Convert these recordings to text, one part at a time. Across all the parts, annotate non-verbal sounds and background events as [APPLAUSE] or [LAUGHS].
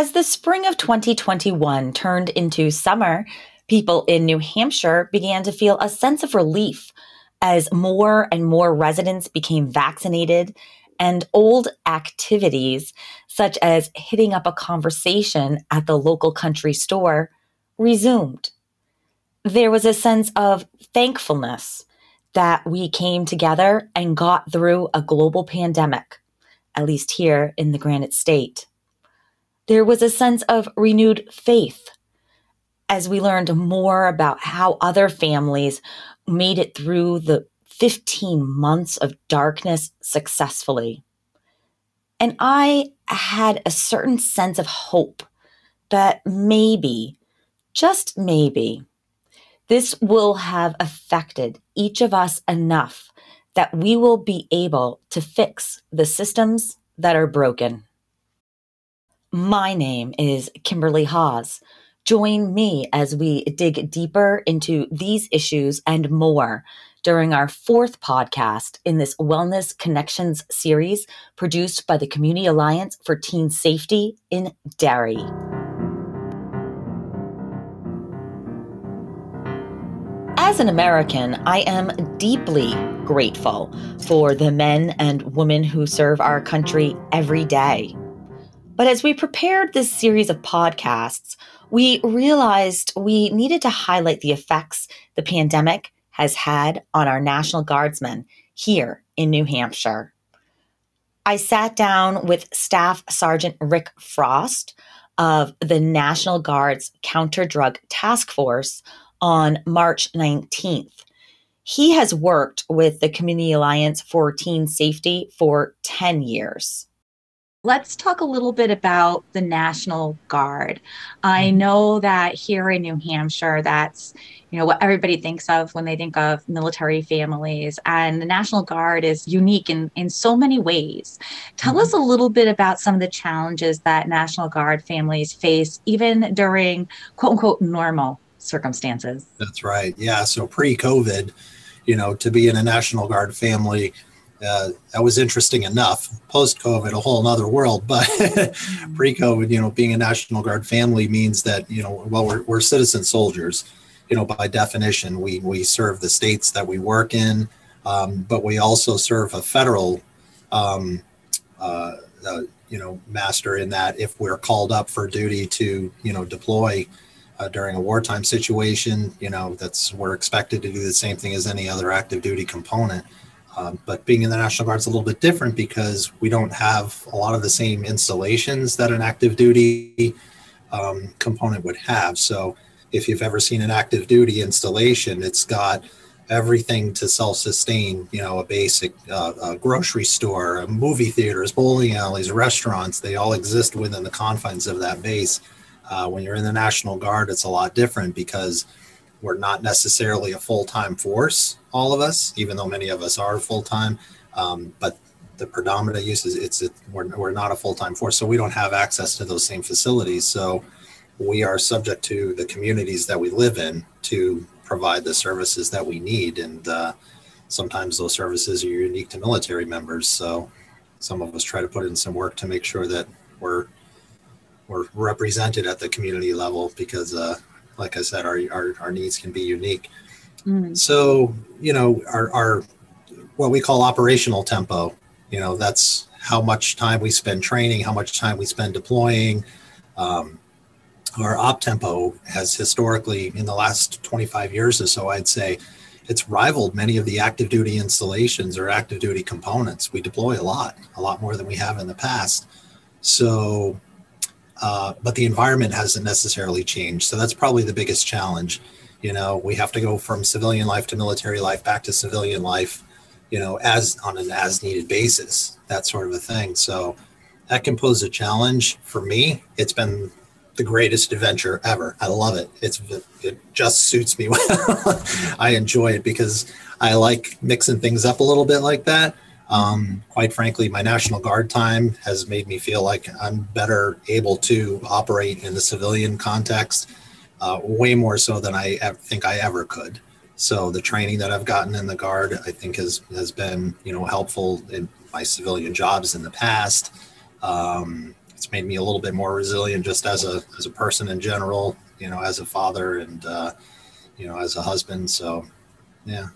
As the spring of 2021 turned into summer, people in New Hampshire began to feel a sense of relief as more and more residents became vaccinated and old activities, such as hitting up a conversation at the local country store, resumed. There was a sense of thankfulness that we came together and got through a global pandemic, at least here in the Granite State. There was a sense of renewed faith as we learned more about how other families made it through the 15 months of darkness successfully. And I had a certain sense of hope that maybe, just maybe, this will have affected each of us enough that we will be able to fix the systems that are broken. My name is Kimberley Haas. Join me as we dig deeper into these issues and more during our fourth podcast in this Wellness Connections series produced by the Community Alliance for Teen Safety in Derry. As an American, I am deeply grateful for the men and women who serve our country every day. But as we prepared this series of podcasts, we realized we needed to highlight the effects the pandemic has had on our National Guardsmen here in New Hampshire. I sat down with Staff Sergeant Rick Frost of the National Guard's Counter Drug Task Force on March 19th. He has worked with the Community Alliance for Teen Safety for 10 years. Let's talk a little bit about the National Guard. I mm-hmm. know that here in New Hampshire, that's you know what everybody thinks of when they think of military families and the national guard is unique in in so many ways tell mm-hmm. us a little bit about some of the challenges that national guard families face even during quote unquote normal circumstances. That's right. Yeah. So pre COVID, you know, to be in a National Guard family, uh, that was interesting enough. Post COVID, a whole other world. But [LAUGHS] pre COVID, you know, being a National Guard family means that, you know, well, we're, we're citizen soldiers. You know, by definition, we, we serve the states that we work in, um, but we also serve a federal, um, uh, uh, you know, master in that if we're called up for duty to, you know, deploy uh, during a wartime situation. You know, that's we're expected to do the same thing as any other active duty component. Um, but being in the National Guard is a little bit different because we don't have a lot of the same installations that an active duty um, component would have. So, if you've ever seen an active duty installation, it's got everything to self-sustain. You know, a basic uh, a grocery store, movie theaters, bowling alleys, restaurants. They all exist within the confines of that base. Uh, when you're in the National Guard, it's a lot different because we're not necessarily a full time force, all of us, even though many of us are full time. Um, but the predominant use is it's it, we're, we're not a full time force, so we don't have access to those same facilities. So we are subject to the communities that we live in to provide the services that we need. And uh, sometimes those services are unique to military members. So some of us try to put in some work to make sure that we're we're represented at the community level because, uh, like I said, our, our, our needs can be unique. Mm. So, you know, our, our, what we call operational tempo, you know, that's how much time we spend training, how much time we spend deploying. Um, our op tempo has historically, in the last 25 years or so, I'd say, it's rivaled many of the active duty installations or active duty components. We deploy a lot, a lot more than we have in the past. So uh, but the environment hasn't necessarily changed. So that's probably the biggest challenge. You know, we have to go from civilian life to military life back to civilian life, you know, as on an as needed basis, that sort of a thing. So that can pose a challenge for me. It's been the greatest adventure ever. I love it. It's it just suits me [LAUGHS] well. I enjoy it because I like mixing things up a little bit like that. Um, quite frankly, my National Guard time has made me feel like I'm better able to operate in the civilian context, uh, way more so than I think I ever could. So the training that I've gotten in the Guard, I think, has has been you know helpful in my civilian jobs in the past. Um, it's made me a little bit more resilient just as a as a person in general. You know, as a father and uh, you know as a husband. So, yeah.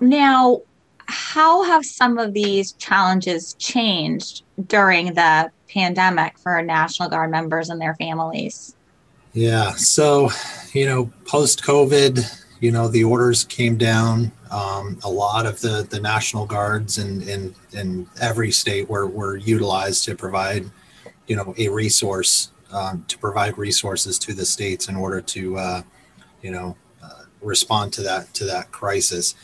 Now, how have some of these challenges changed during the pandemic for National Guard members and their families? Yeah. So, you know, post COVID, you know, the orders came down. Um, a lot of the, the National Guards in, in, in every state were, were utilized to provide, you know, a resource um, to provide resources to the states in order to, uh, you know, uh, respond to that to that crisis.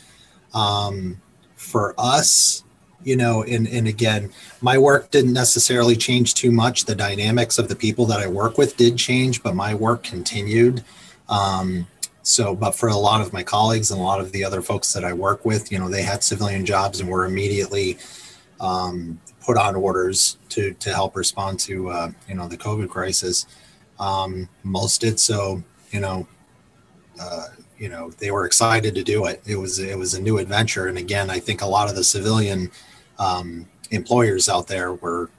Um, for us, you know, and, and again, my work didn't necessarily change too much. The dynamics of the people that I work with did change, but my work continued. Um, so, but for a lot of my colleagues and a lot of the other folks that I work with, you know, they had civilian jobs and were immediately um, put on orders to to help respond to uh, you know the COVID crisis. Um, most did so, you know, uh, you know they were excited to do it. It was it was a new adventure, and again, I think a lot of the civilian um, employers out there were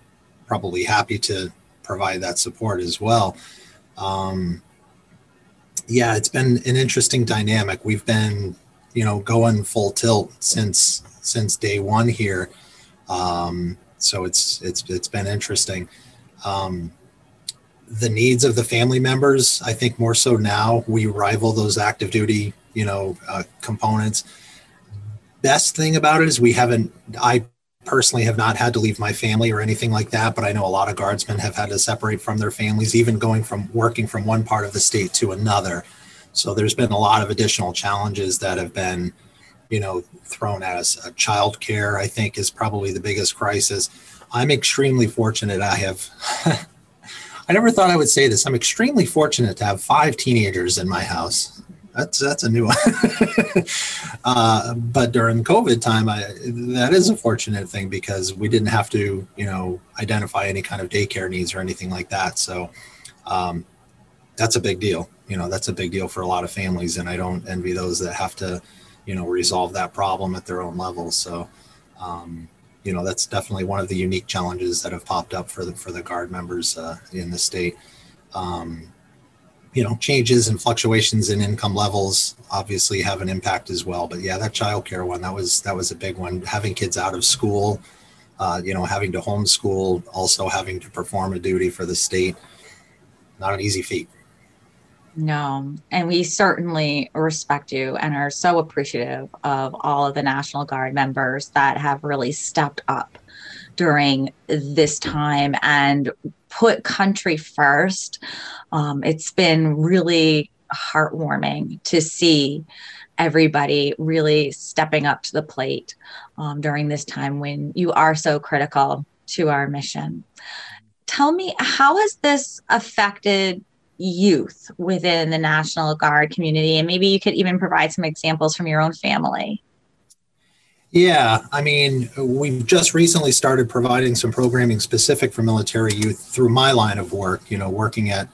probably happy to provide that support as well. Um, yeah, it's been an interesting dynamic. We've been, you know, going full tilt since since day one here. Um, so it's it's it's been interesting. Um, the needs of the family members, I think more so now, we rival those active duty, you know, uh, components. Best thing about it is we haven't. I personally have not had to leave my family or anything like that, but I know a lot of guardsmen have had to separate from their families, even going from working from one part of the state to another. So there's been a lot of additional challenges that have been, you know, thrown at us. Uh, child care, I think, is probably the biggest crisis. I'm extremely fortunate. I have, [LAUGHS] I never thought I would say this. I'm extremely fortunate to have five teenagers in my house that's that's a new one. [LAUGHS] uh, but during COVID time, I, that is a fortunate thing because we didn't have to, you know, identify any kind of daycare needs or anything like that. So um, that's a big deal. You know, that's a big deal for a lot of families, and I don't envy those that have to, you know, resolve that problem at their own level. So. Um, you know that's definitely one of the unique challenges that have popped up for the for the guard members uh, in the state. Um, you know changes and fluctuations in income levels obviously have an impact as well but yeah that childcare one that was that was a big one having kids out of school uh, you know having to homeschool also having to perform a duty for the state not an easy feat no and we certainly respect you and are so appreciative of all of the national guard members that have really stepped up during this time and put country first. Um, it's been really heartwarming to see everybody really stepping up to the plate um, during this time when you are so critical to our mission. Tell me, how has this affected youth within the National Guard community? And maybe you could even provide some examples from your own family. Yeah, I mean, we've just recently started providing some programming specific for military youth through my line of work, you know, working at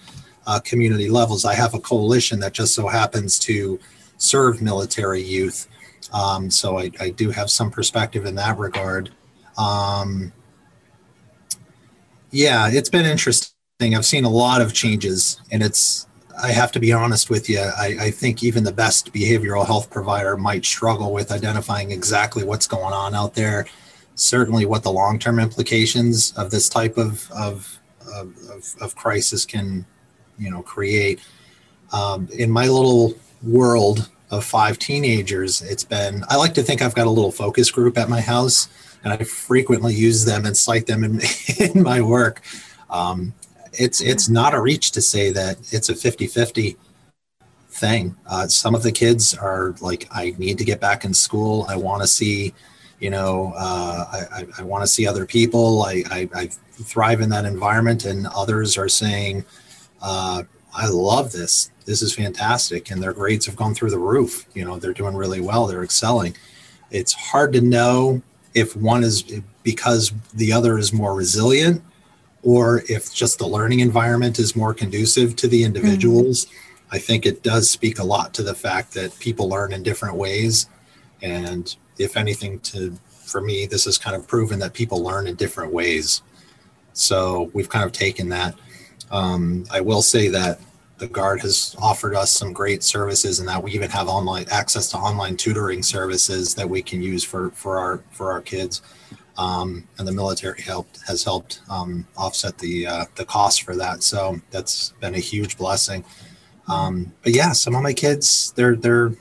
uh, community levels. I have a coalition that just so happens to serve military youth. Um, so I, I, do have some perspective in that regard. Um, yeah, it's been interesting. I've seen a lot of changes, and it's I have to be honest with you. I, I, think even the best behavioral health provider might struggle with identifying exactly what's going on out there. Certainly, what the long term implications of this type of, of, of, of, crisis can you know, create. Um, in my little world of five teenagers, it's been, I like to think I've got a little focus group at my house, and I frequently use them and cite them in, [LAUGHS] in my work. Um, it's it's not a reach to say that it's a 50-50 thing. Uh, some of the kids are like i need to get back in school. I want to see you know uh, i, I want to see other people. I, I, I, thrive in that environment and others are saying uh, i love this. This is fantastic. And their grades have gone through the roof. You know they're doing really well. They're excelling. It's hard to know if one is because the other is more resilient or if just the learning environment is more conducive to the individuals. Mm-hmm. I think it does speak a lot to the fact that people learn in different ways. And if anything, to for me, this has kind of proven that people learn in different ways. So we've kind of taken that. Um, I will say that the guard has offered us some great services and that we even have online access to online tutoring services that we can use for for our for our kids um, and the military helped has helped um, offset the uh, the cost for that. So that's been a huge blessing. Um, but yeah some of my kids their their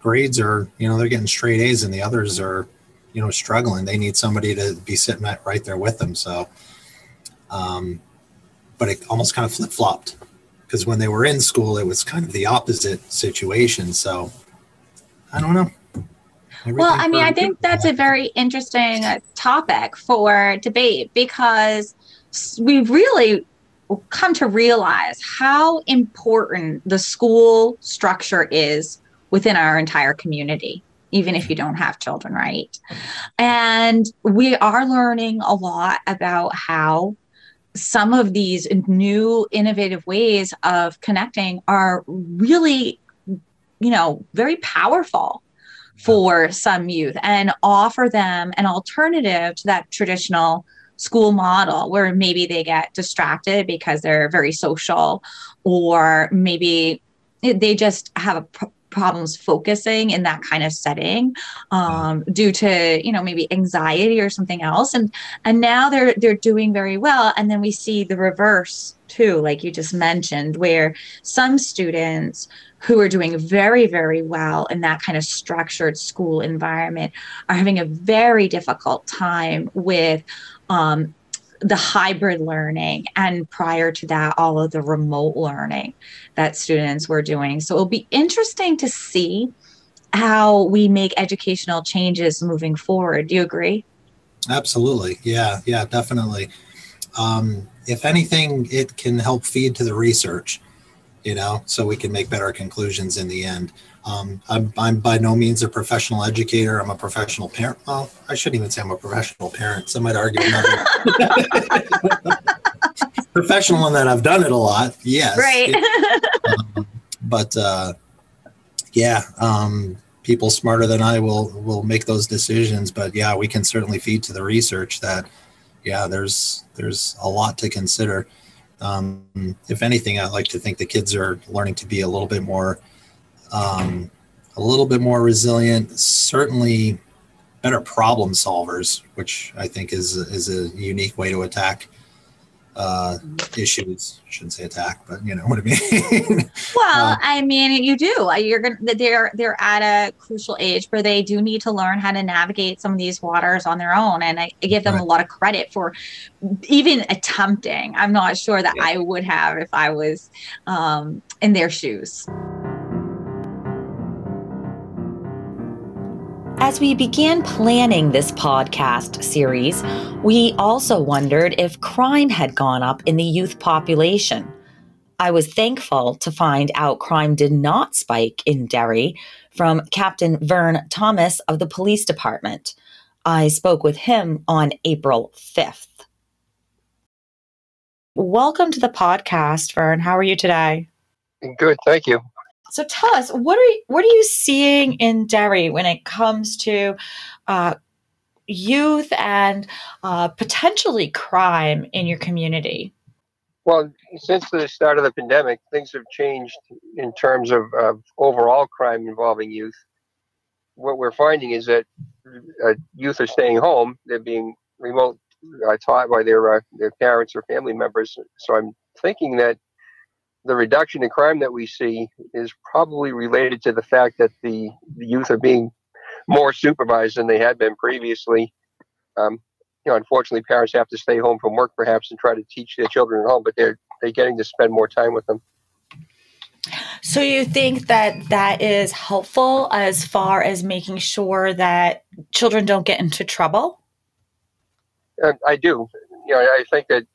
grades are you know they're getting straight a's and the others are you know struggling. They need somebody to be sitting right there with them. So um, but it almost kind of flip-flopped. Because when they were in school, it was kind of the opposite situation. So I don't know. Well, I mean, I think that's a very interesting topic for debate because we've really come to realize how important the school structure is within our entire community even if you don't have children, right? And we are learning a lot about how some of these new innovative ways of connecting are really you know very powerful for some youth and offer them an alternative to that traditional school model where maybe they get distracted because they're very social or maybe they just have a problems focusing in that kind of setting um, due to you know maybe anxiety or something else. And and now they're they're doing very well. And then we see the reverse too like you just mentioned where some students who are doing very very well in that kind of structured school environment are having a very difficult time with um, the hybrid learning and prior to that all of the remote learning that students were doing. So it'll be interesting to see how we make educational changes moving forward. Do you agree? Absolutely. Yeah yeah definitely. Um, if anything it can help feed to the research you know so we can make better conclusions in the end um, I'm, I'm by no means a professional educator. I'm a professional parent. Well, I shouldn't even say I'm a professional parent. Some might argue [LAUGHS] professional in that I've done it a lot. Yes. Right. [LAUGHS] um, but uh, yeah, um, people smarter than I will will make those decisions. But yeah, we can certainly feed to the research that yeah, there's there's a lot to consider. Um, if anything, I like to think the kids are learning to be a little bit more um, a little bit more resilient, certainly better problem solvers, which I think is is a unique way to attack uh, issues. I shouldn't say attack, but you know what I mean. [LAUGHS] well, uh, I mean, you do. Uh, you're gonna. They're they're at a crucial age where they do need to learn how to navigate some of these waters on their own, and I, I give them right. a lot of credit for even attempting. I'm not sure that yeah. I would have if I was um, in their shoes. As we began planning this podcast series, we also wondered if crime had gone up in the youth population. I was thankful to find out crime did not spike in Derry from Captain Vern Thomas of the police department. I spoke with him on April 5th. Welcome to the podcast, Vern. How are you today? Good, thank you. So tell us, what are you, what are you seeing in Derry when it comes to uh, youth and uh, potentially crime in your community? Well, since the start of the pandemic, things have changed in terms of, of overall crime involving youth. What we're finding is that uh, youth are staying home; they're being remote uh, taught by their uh, their parents or family members. So I'm thinking that the reduction in crime that we see is probably related to the fact that the, the youth are being more supervised than they had been previously. Um, you know, unfortunately, parents have to stay home from work perhaps and try to teach their children at home, but they're they're getting to spend more time with them. So you think that that is helpful as far as making sure that children don't get into trouble? Uh, I do. You know, I think that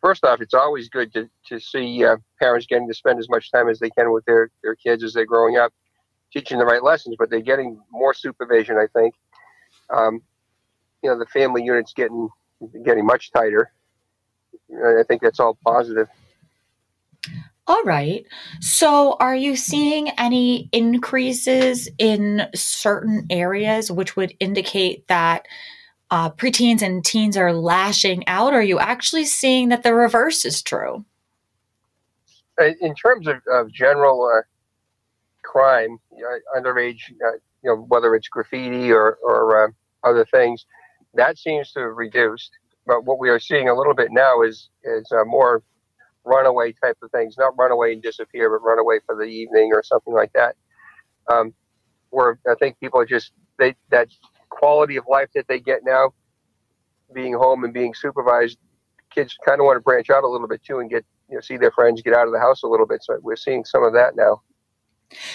first off, it's always good to, to see uh, parents getting to spend as much time as they can with their, their kids as they're growing up, teaching the right lessons, but they're getting more supervision, I think. Um, you know, the family unit's getting getting much tighter. I think that's all positive. All right. So, are you seeing any increases in certain areas which would indicate that uh, preteens and teens are lashing out? Are you actually seeing that the reverse is true? In terms of, of general uh, crime, uh, underage, uh, you know, whether it's graffiti or, or uh, other things, that seems to have reduced. But what we are seeing a little bit now is is uh, more runaway type of things, not runaway and disappear, but runaway for the evening or something like that. Um, where I think people are just they that quality of life that they get now, being home and being supervised, kids kind of want to branch out a little bit too and get you know see their friends, get out of the house a little bit. So we're seeing some of that now.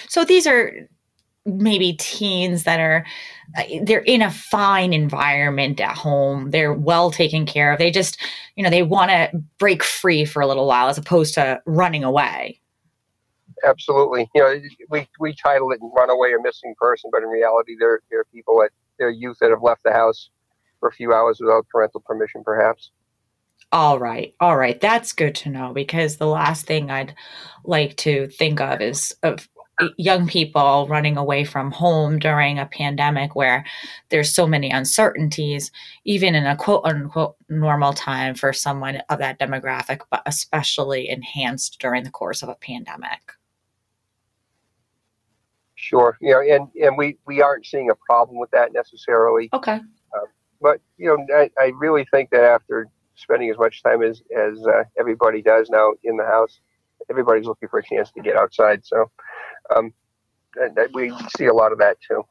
So these are maybe teens that are uh, they're in a fine environment at home they're well taken care of they just you know they want to break free for a little while as opposed to running away absolutely you know we we title it run away or missing person but in reality they're they're people that they're youth that have left the house for a few hours without parental permission perhaps. All right. All right. That's good to know because the last thing i'd like to think of is of young people running away from home during a pandemic where there's so many uncertainties, even in a quote unquote normal time for someone of that demographic, but especially enhanced during the course of a pandemic. Sure. You know, and, and we, we aren't seeing a problem with that necessarily. Okay. Um, but, you know, I, I really think that after spending as much time as, as uh, everybody does now in the house, everybody's looking for a chance to get outside. So, um, that we see a lot of that too.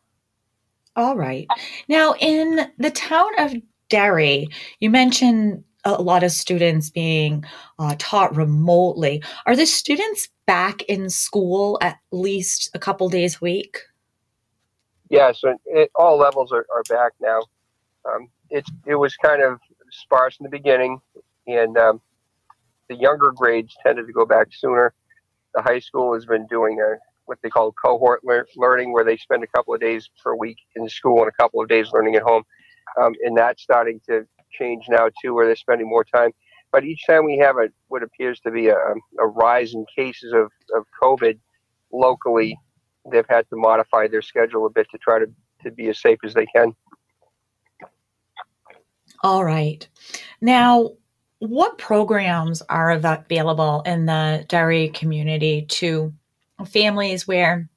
All right. Now, in the town of Derry, you mentioned a lot of students being uh, taught remotely. Are the students back in school at least a couple days a week? Yeah, so it, all levels are, are back now. Um, it, it was kind of sparse in the beginning, and um, the younger grades tended to go back sooner. The high school has been doing a what they call cohort lear- learning, where they spend a couple of days per week in school and a couple of days learning at home. Um, and that's starting to change now too, where they're spending more time. But each time we have a what appears to be a, um, a rise in cases of, of COVID locally, they've had to modify their schedule a bit to try to, to be as safe as they can. All right. Now, what programs are available in the Derry community to families where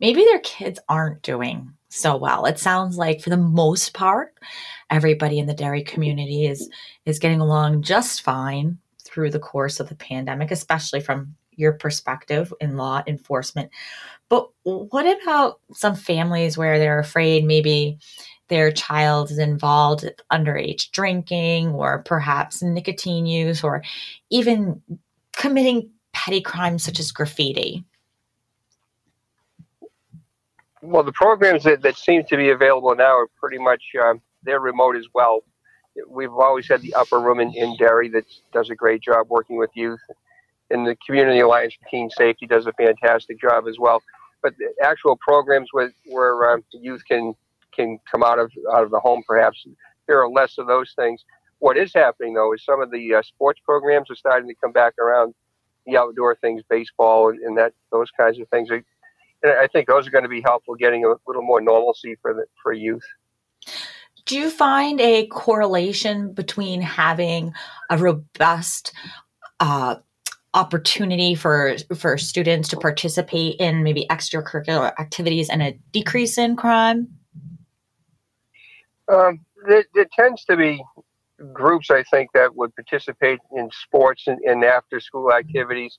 maybe their kids aren't doing so well. It sounds like for the most part, everybody in the Derry community is is getting along just fine through the course of the pandemic, especially from your perspective in law enforcement. But what about some families where they're afraid maybe their child is involved with underage drinking or perhaps nicotine use or even committing petty crimes such as graffiti? Well, the programs that, that seem to be available now are pretty much uh, they're remote as well. We've always had the upper room in, in Derry that does a great job working with youth, and the Community Alliance for Teen Safety does a fantastic job as well. But the actual programs where where um, youth can can come out of out of the home, perhaps there are less of those things. What is happening though is some of the uh, sports programs are starting to come back around the outdoor things, baseball and, and that those kinds of things. And I think those are going to be helpful, getting a little more normalcy for the for youth. Do you find a correlation between having a robust uh, opportunity for for students to participate in maybe extracurricular activities and a decrease in crime? Um, there, there, tends to be groups I think that would participate in sports and, and after school activities,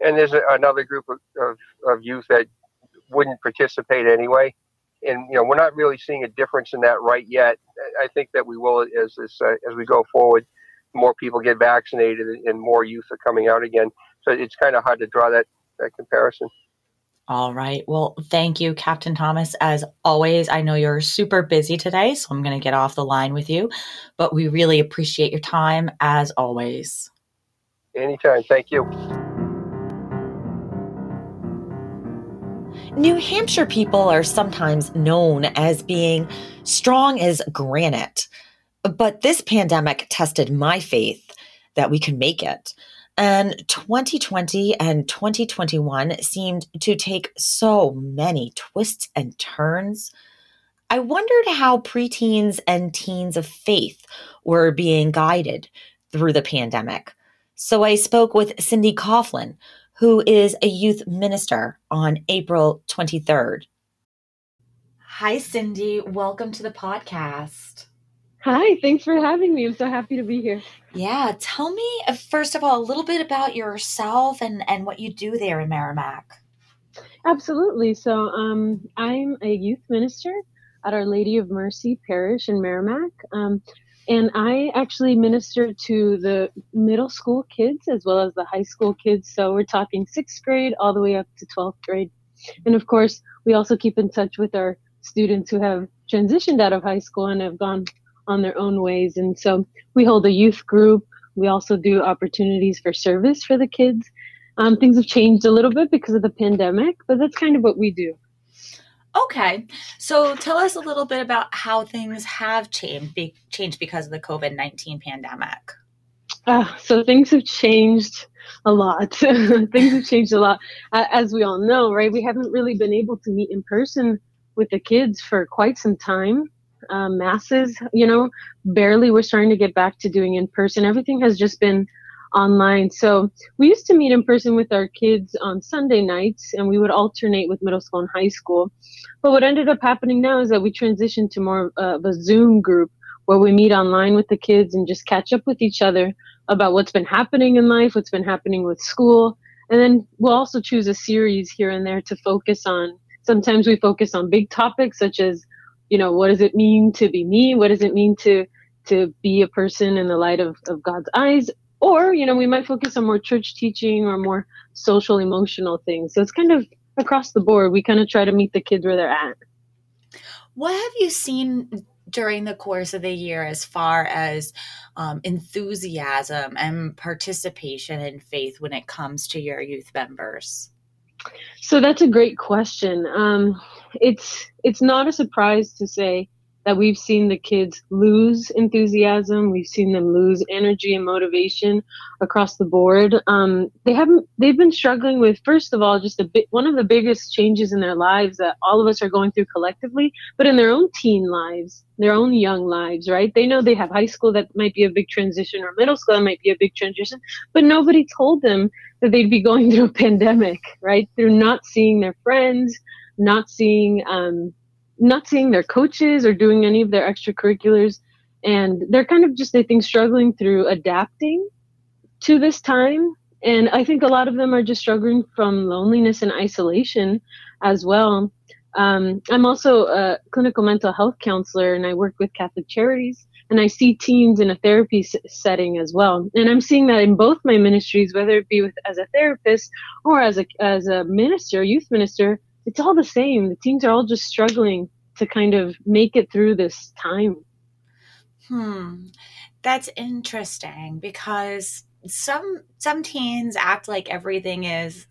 and there's a, another group of, of, of youth that wouldn't participate anyway. And you know we're not really seeing a difference in that right yet. I think that we will as this, uh, as we go forward. More people get vaccinated and more youth are coming out again. So it's kind of hard to draw that that comparison. All right. Well, thank you, Captain Thomas. As always, I know you're super busy today, so I'm going to get off the line with you, but we really appreciate your time as always. Anytime. Thank you. New Hampshire people are sometimes known as being strong as granite, but this pandemic tested my faith that we can make it. And 2020 and 2021 seemed to take so many twists and turns. I wondered how preteens and teens of faith were being guided through the pandemic. So I spoke with Cindy Coughlin, who is a youth minister on April 23rd. Hi, Cindy. Welcome to the podcast. Hi, thanks for having me. I'm so happy to be here. Yeah, tell me uh, first of all a little bit about yourself and and what you do there in Merrimack. Absolutely. So, um, I'm a youth minister at Our Lady of Mercy Parish in Merrimack, um, and I actually minister to the middle school kids as well as the high school kids. So we're talking sixth grade all the way up to twelfth grade, and of course, we also keep in touch with our students who have transitioned out of high school and have gone on their own ways. And so we hold a youth group. We also do opportunities for service for the kids. Um, things have changed a little bit because of the pandemic, but that's kind of what we do. Okay, so tell us a little bit about how things have changed, be, changed because of the COVID nineteen pandemic. Uh, so things have changed a lot. [LAUGHS] things have changed a lot, as we all know, right? We haven't really been able to meet in person with the kids for quite some time uh, masses, you know, barely we're starting to get back to doing in person. Everything has just been online. So we used to meet in person with our kids on Sunday nights and we would alternate with middle school and high school. But what ended up happening now is that we transitioned to more of a Zoom group where we meet online with the kids and just catch up with each other about what's been happening in life, what's been happening with school. And then we'll also choose a series here and there to focus on. Sometimes we focus on big topics such as you know what does it mean to be me what does it mean to to be a person in the light of, of god's eyes or you know we might focus on more church teaching or more social emotional things. So it's kind of across the board. We kind of try to meet the kids where they're at. What have you seen during the course of the year as far as um, enthusiasm and participation in faith when it comes to your youth members? So that's a great question. Um, it's it's not a surprise to say that we've seen the kids lose enthusiasm. We've seen them lose energy and motivation across the board. Um, they haven't. They've been struggling with first of all just a bit. One of the biggest changes in their lives that all of us are going through collectively, but in their own teen lives, their own young lives. Right? They know they have high school that might be a big transition, or middle school that might be a big transition, but nobody told them that they'd be going through a [LAUGHS] pandemic. Right? They're not seeing their friends, not seeing. Um, not seeing their coaches or doing any of their extracurriculars. And they're kind of just, I think, struggling through adapting to this time. And I think a lot of them are just struggling from loneliness and isolation as well. Um, I'm also a clinical mental health counselor and I work with Catholic Charities and I see teens in a therapy s- setting as well. And I'm seeing that in both my ministries, whether it be with as a therapist or as a as a minister, youth minister, it's all the same. The teens are all just struggling to kind of make it through this time. Hmm. That's interesting because some some teens act like everything is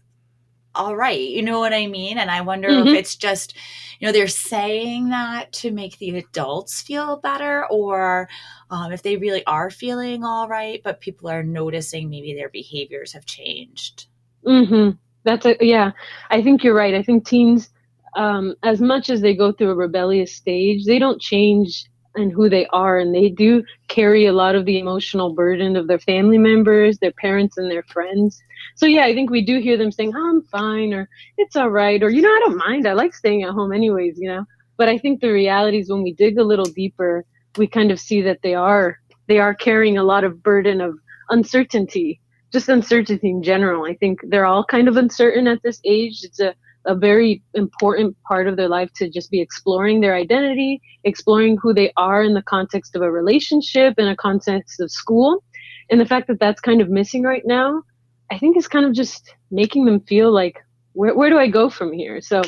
all right. You know what I mean? And I wonder mm-hmm. if it's just, you know, they're saying that to make the adults feel better or um, if they really are feeling all right, but people are noticing maybe their behaviors have changed. Mm-hmm. That's a yeah. I think you're right. I think teens, um, as much as they go through a rebellious stage, they don't change in who they are, and they do carry a lot of the emotional burden of their family members, their parents, and their friends. So yeah, I think we do hear them saying, oh, "I'm fine," or "It's all right," or "You know, I don't mind. I like staying at home anyways." You know. But I think the reality is when we dig a little deeper, we kind of see that they are they are carrying a lot of burden of uncertainty just uncertainty in general. I think they're all kind of uncertain at this age. It's a, a very important part of their life to just be exploring their identity, exploring who they are in the context of a relationship, in a context of school. And the fact that that's kind of missing right now, I think is kind of just making them feel like, where, where do I go from here? So,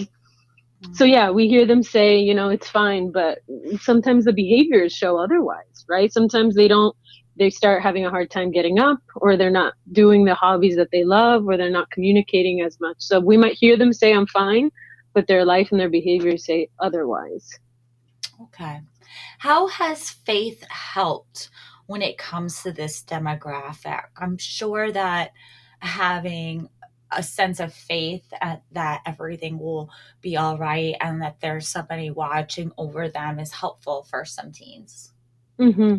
so yeah, we hear them say, you know, it's fine, but sometimes the behaviors show otherwise, right? Sometimes they don't they start having a hard time getting up or they're not doing the hobbies that they love or they're not communicating as much. So we might hear them say, I'm fine, but their life and their behavior say otherwise. Okay. How has faith helped when it comes to this demographic? I'm sure that having a sense of faith at, that everything will be all right and that there's somebody watching over them is helpful for some teens. Mm-hmm.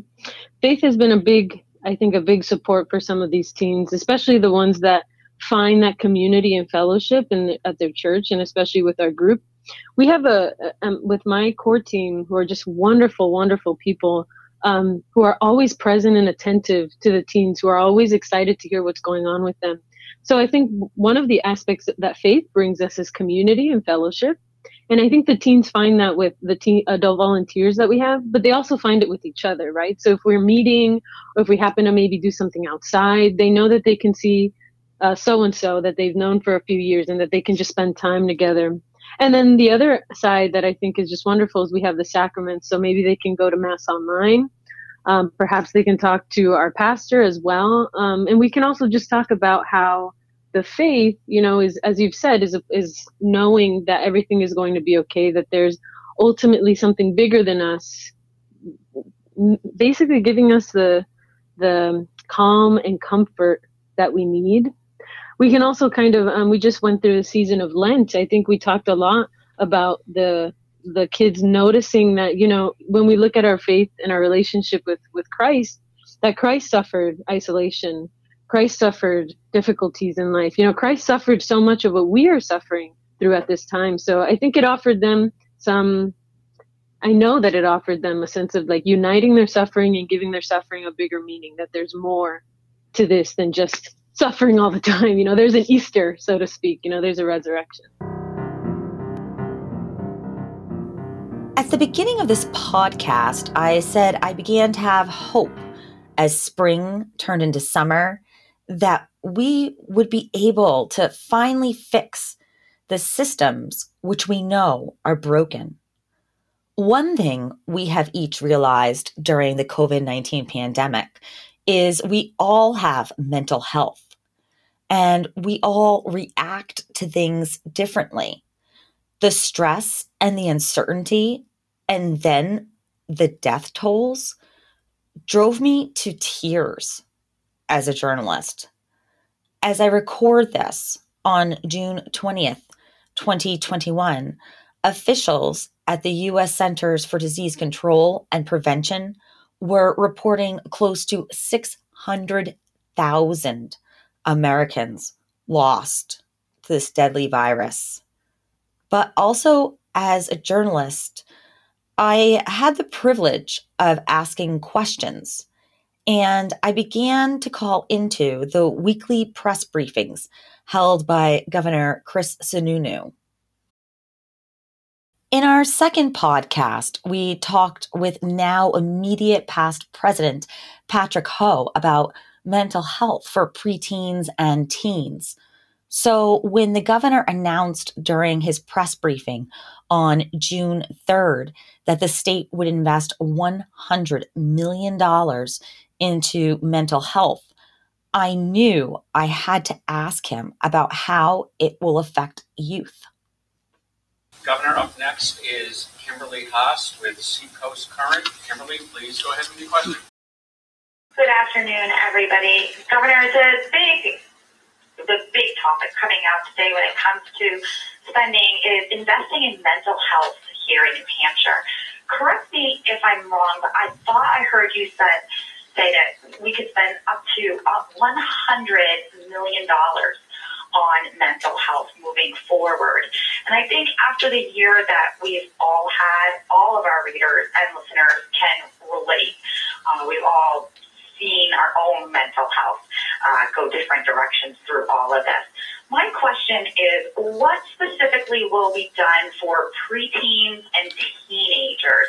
Faith has been a big, I think, a big support for some of these teens, especially the ones that find that community and fellowship in, at their church and especially with our group. We have a, um, with my core team who are just wonderful, wonderful people um, who are always present and attentive to the teens, who are always excited to hear what's going on with them. So I think one of the aspects that faith brings us is community and fellowship. And I think the teens find that with the teen adult volunteers that we have, but they also find it with each other, right? So if we're meeting or if we happen to maybe do something outside, they know that they can see so and so that they've known for a few years and that they can just spend time together. And then the other side that I think is just wonderful is we have the sacraments. So maybe they can go to Mass online. Um, perhaps they can talk to our pastor as well. Um, and we can also just talk about how the faith, you know, is, as you've said, is, is knowing that everything is going to be okay, that there's ultimately something bigger than us, basically giving us the, the calm and comfort that we need. We can also kind of um, we just went through the season of lent. I think we talked a lot about the the kids noticing that you know when we look at our faith and our relationship with with christ that christ suffered isolation christ suffered difficulties in life you know christ suffered so much of what we are suffering through at this time so i think it offered them some i know that it offered them a sense of like uniting their suffering and giving their suffering a bigger meaning that there's more to this than just suffering all the time. You know, there's an Easter, so to speak. You know, there's a resurrection. At the beginning of this podcast, I said I began to have hope as spring turned into summer that we would be able to finally fix the systems which we know are broken. One thing we have each realized during the COVID 19 pandemic is we all have mental health and we all react to things differently. The stress and the uncertainty, and then the death tolls drove me to tears as a journalist. As I record this on June 20th, 2021, officials at the U.S. Centers for Disease Control and Prevention were reporting close to 600,000 Americans lost to this deadly virus. But also, as a journalist, I had the privilege of asking questions. And I began to call into the weekly press briefings held by Governor Chris Sununu. In our second podcast, we talked with now immediate past president Patrick Ho about mental health for preteens and teens. So, when the governor announced during his press briefing on June 3rd that the state would invest $100 million into mental health, I knew I had to ask him about how it will affect youth. Governor, up next is Kimberley Haas with Seacoast Current. Kimberley, please go ahead with your question. Good afternoon, everybody. Governor, the big, the big topic coming out today when it comes to spending is investing in mental health here in New Hampshire. Correct me if I'm wrong, but I thought I heard you said say that we could spend up to $100 million on mental health moving forward. And I think after the year that we've all had, all of our readers and listeners can relate. Uh, we've all seen our own mental health uh, go different directions through all of this. My question is what specifically will be done for preteens and teenagers?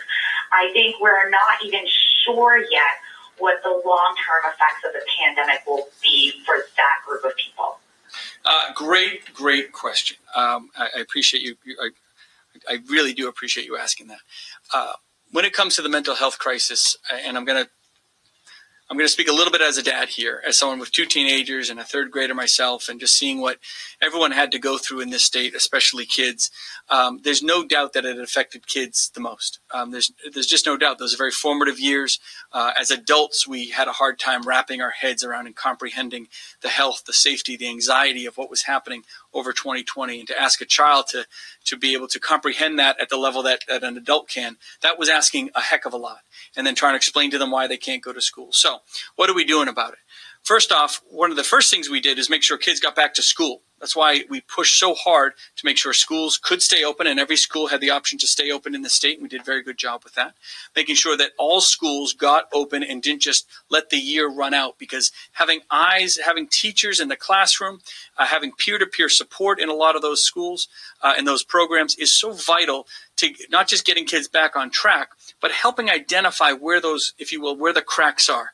I think we're not even sure yet what the long term effects of the pandemic will be for that group of people. Uh, great, great question. Um, I, I, appreciate you. I, I, really do appreciate you asking that. Uh, when it comes to the mental health crisis, and I'm going to I'm going to speak a little bit as a dad here, as someone with two teenagers and a third grader myself, and just seeing what everyone had to go through in this state, especially kids. Um, there's no doubt that it affected kids the most. Um, there's there's just no doubt. Those are very formative years. Uh, as adults, we had a hard time wrapping our heads around and comprehending the health, the safety, the anxiety of what was happening over 2020, and to ask a child to to be able to comprehend that at the level that, that an adult can, that was asking a heck of a lot. And then trying to explain to them why they can't go to school. So, what are we doing about it? First off, one of the first things we did is make sure kids got back to school. That's why we pushed so hard to make sure schools could stay open, and every school had the option to stay open in the state. And we did a very good job with that, making sure that all schools got open and didn't just let the year run out. Because having eyes, having teachers in the classroom, uh, having peer-to-peer support in a lot of those schools uh, and those programs is so vital to not just getting kids back on track, but helping identify where those, if you will, where the cracks are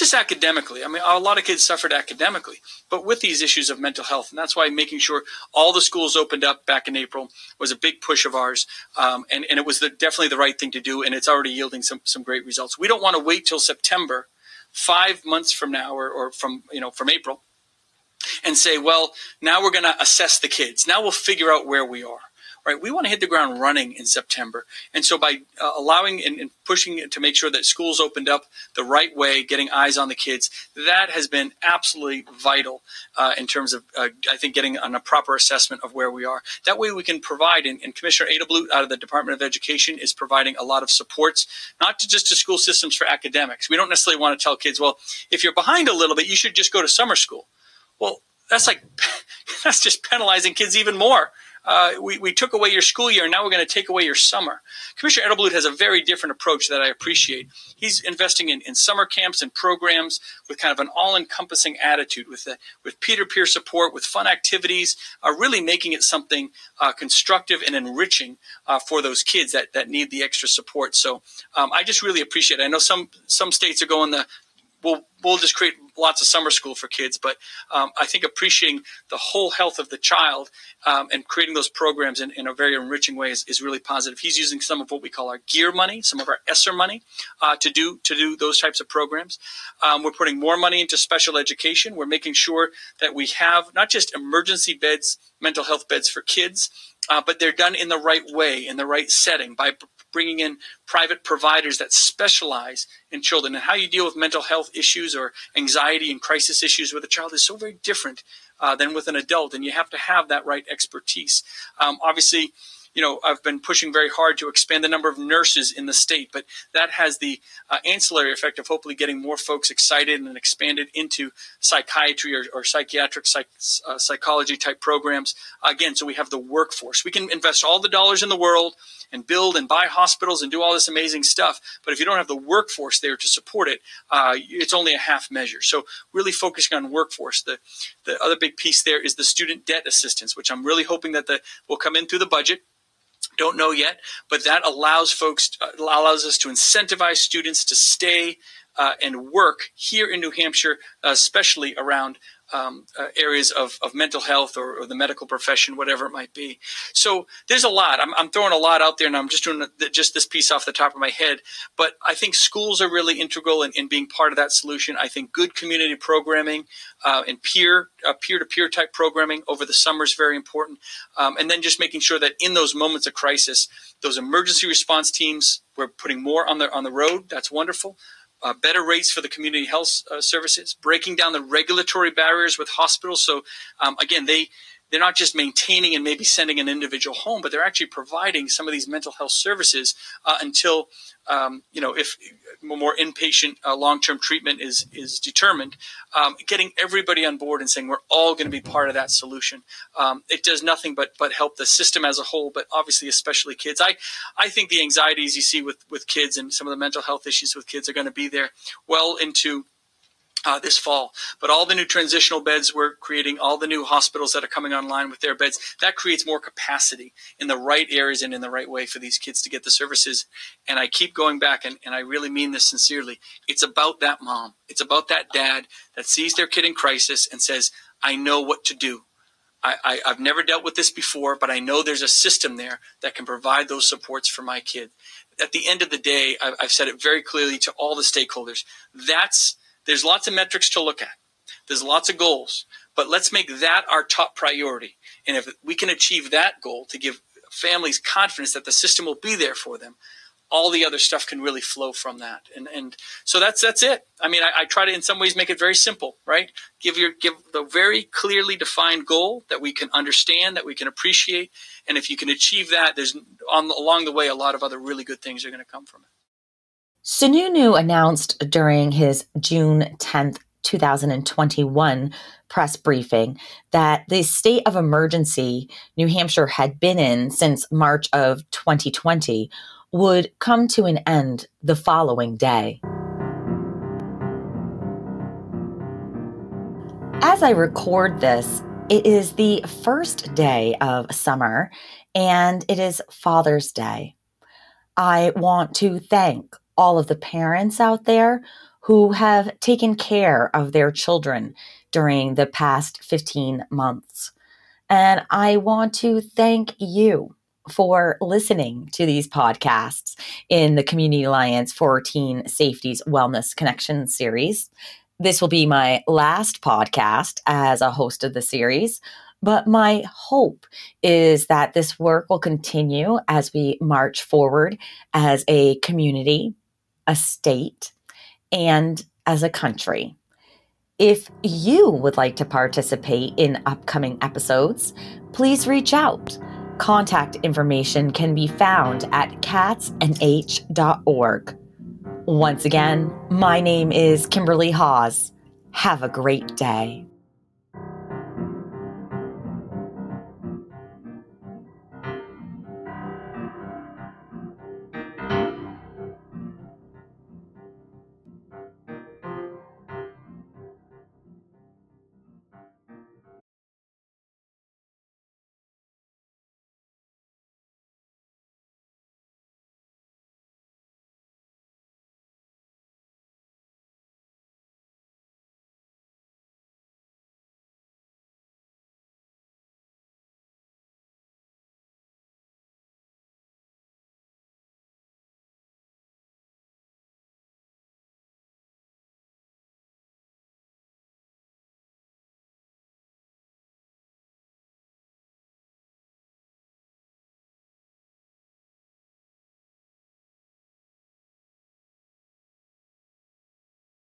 just academically. I mean, a lot of kids suffered academically, but with these issues of mental health. And that's why making sure all the schools opened up back in April was a big push of ours. Um, and, and it was the, definitely the right thing to do. And it's already yielding some, some great results. We don't want to wait till September, five months from now, or, or from, you know, from April and say, well, now we're going to assess the kids. Now we'll figure out where we are right? We want to hit the ground running in September. And so by uh, allowing and, and, pushing to make sure that schools opened up the right way, getting eyes on the kids, that has been absolutely vital uh, in terms of, uh, I think, getting on a proper assessment of where we are. That way we can provide, and, and Commissioner Edelblut out of the Department of Education is providing a lot of supports, not to just to school systems for academics. We don't necessarily want to tell kids, well, if you're behind a little bit, you should just go to summer school. Well, that's like, [LAUGHS] that's just penalizing kids even more uh, we, we took away your school year and now we're going to take away your summer. Commissioner Edelblut has a very different approach that I appreciate. He's investing in, in summer camps and programs with kind of an all-encompassing attitude with the, with peer-to-peer support, with fun activities, uh, really making it something uh, constructive and enriching uh, for those kids that, that need the extra support. So um, I just really appreciate it. I know some, some states are going the, we'll, we'll just create lots of summer school for kids, but um, I think appreciating the whole health of the child um, and creating those programs in, in a very enriching way is, is, really positive. He's using some of what we call our GEER money, some of our ESSER money, uh, to do to do those types of programs. Um, we're putting more money into special education. We're making sure that we have not just emergency beds, mental health beds for kids, uh, but they're done in the right way, in the right setting, by bringing in private providers that specialize in children. And how you deal with mental health issues or anxiety and crisis issues with a child is so very different uh, than with an adult. And you have to have that right expertise. Um, obviously, you know, I've been pushing very hard to expand the number of nurses in the state, but that has the uh, ancillary effect of hopefully getting more folks excited and expanded into psychiatry or, or psychiatric psych, uh, psychology type programs. Again, so we have the workforce. We can invest all the dollars in the world and build and buy hospitals and do all this amazing stuff. But if you don't have the workforce there to support it, uh, it's only a half measure. So really focusing on workforce. The the other big piece there is the student debt assistance, which I'm really hoping that the will come in through the budget. Don't know yet, but that allows folks uh, allows us to incentivize students to stay uh, and work here in New Hampshire, especially around um, uh, areas of, of mental health or, or, the medical profession, whatever it might be. So there's a lot. I'm, I'm throwing a lot out there, and I'm just doing the, just this piece off the top of my head. But I think schools are really integral in, in being part of that solution. I think good community programming uh, and peer uh, peer-to-peer type programming over the summer is very important. Um, and then just making sure that in those moments of crisis, those emergency response teams, we're putting more on the on the road. That's wonderful uh, better rates for the community health uh, services, breaking down the regulatory barriers with hospitals. So um, again, they they're not just maintaining and maybe sending an individual home, but they're actually providing some of these mental health services uh, until um, you know if more inpatient uh, long-term treatment is is determined. Um, getting everybody on board and saying we're all going to be part of that solution. Um, it does nothing but but help the system as a whole, but obviously especially kids. I I think the anxieties you see with with kids and some of the mental health issues with kids are going to be there well into uh, this fall. But all the new transitional beds we're creating, all the new hospitals that are coming online with their beds, that creates more capacity in the right areas and in the right way for these kids to get the services. And I keep going back, and, and I really mean this sincerely. It's about that mom, it's about that dad that sees their kid in crisis and says, I know what to do. I, have never dealt with this before, but I know there's a system there that can provide those supports for my kid. At the end of the day, I've, I've said it very clearly to all the stakeholders. That's there's lots of metrics to look at. There's lots of goals, but let's make that our top priority. And if we can achieve that goal to give families confidence that the system will be there for them, all the other stuff can really flow from that. And and so that's that's it. I mean, I, I, try to in some ways make it very simple, right? Give your give the very clearly defined goal that we can understand, that we can appreciate, and if you can achieve that, there's on along the way a lot of other really good things are going to come from it. Sununu announced during his June 10th, 2021 press briefing that the state of emergency New Hampshire had been in since March of 2020 would come to an end the following day. As I record this, it is the first day of summer and it is Father's Day. I want to thank all of the parents out there who have taken care of their children during the past 15 months. And I want to thank you for listening to these podcasts in the Community Alliance for Teen Safety's Wellness Connection series. This will be my last podcast as a host of the series, but my hope is that this work will continue as we march forward as a community, a state, and as a country. If you would like to participate in upcoming episodes, please reach out. Contact information can be found at catsandh.org. Once again, my name is Kimberley Haas. Have a great day.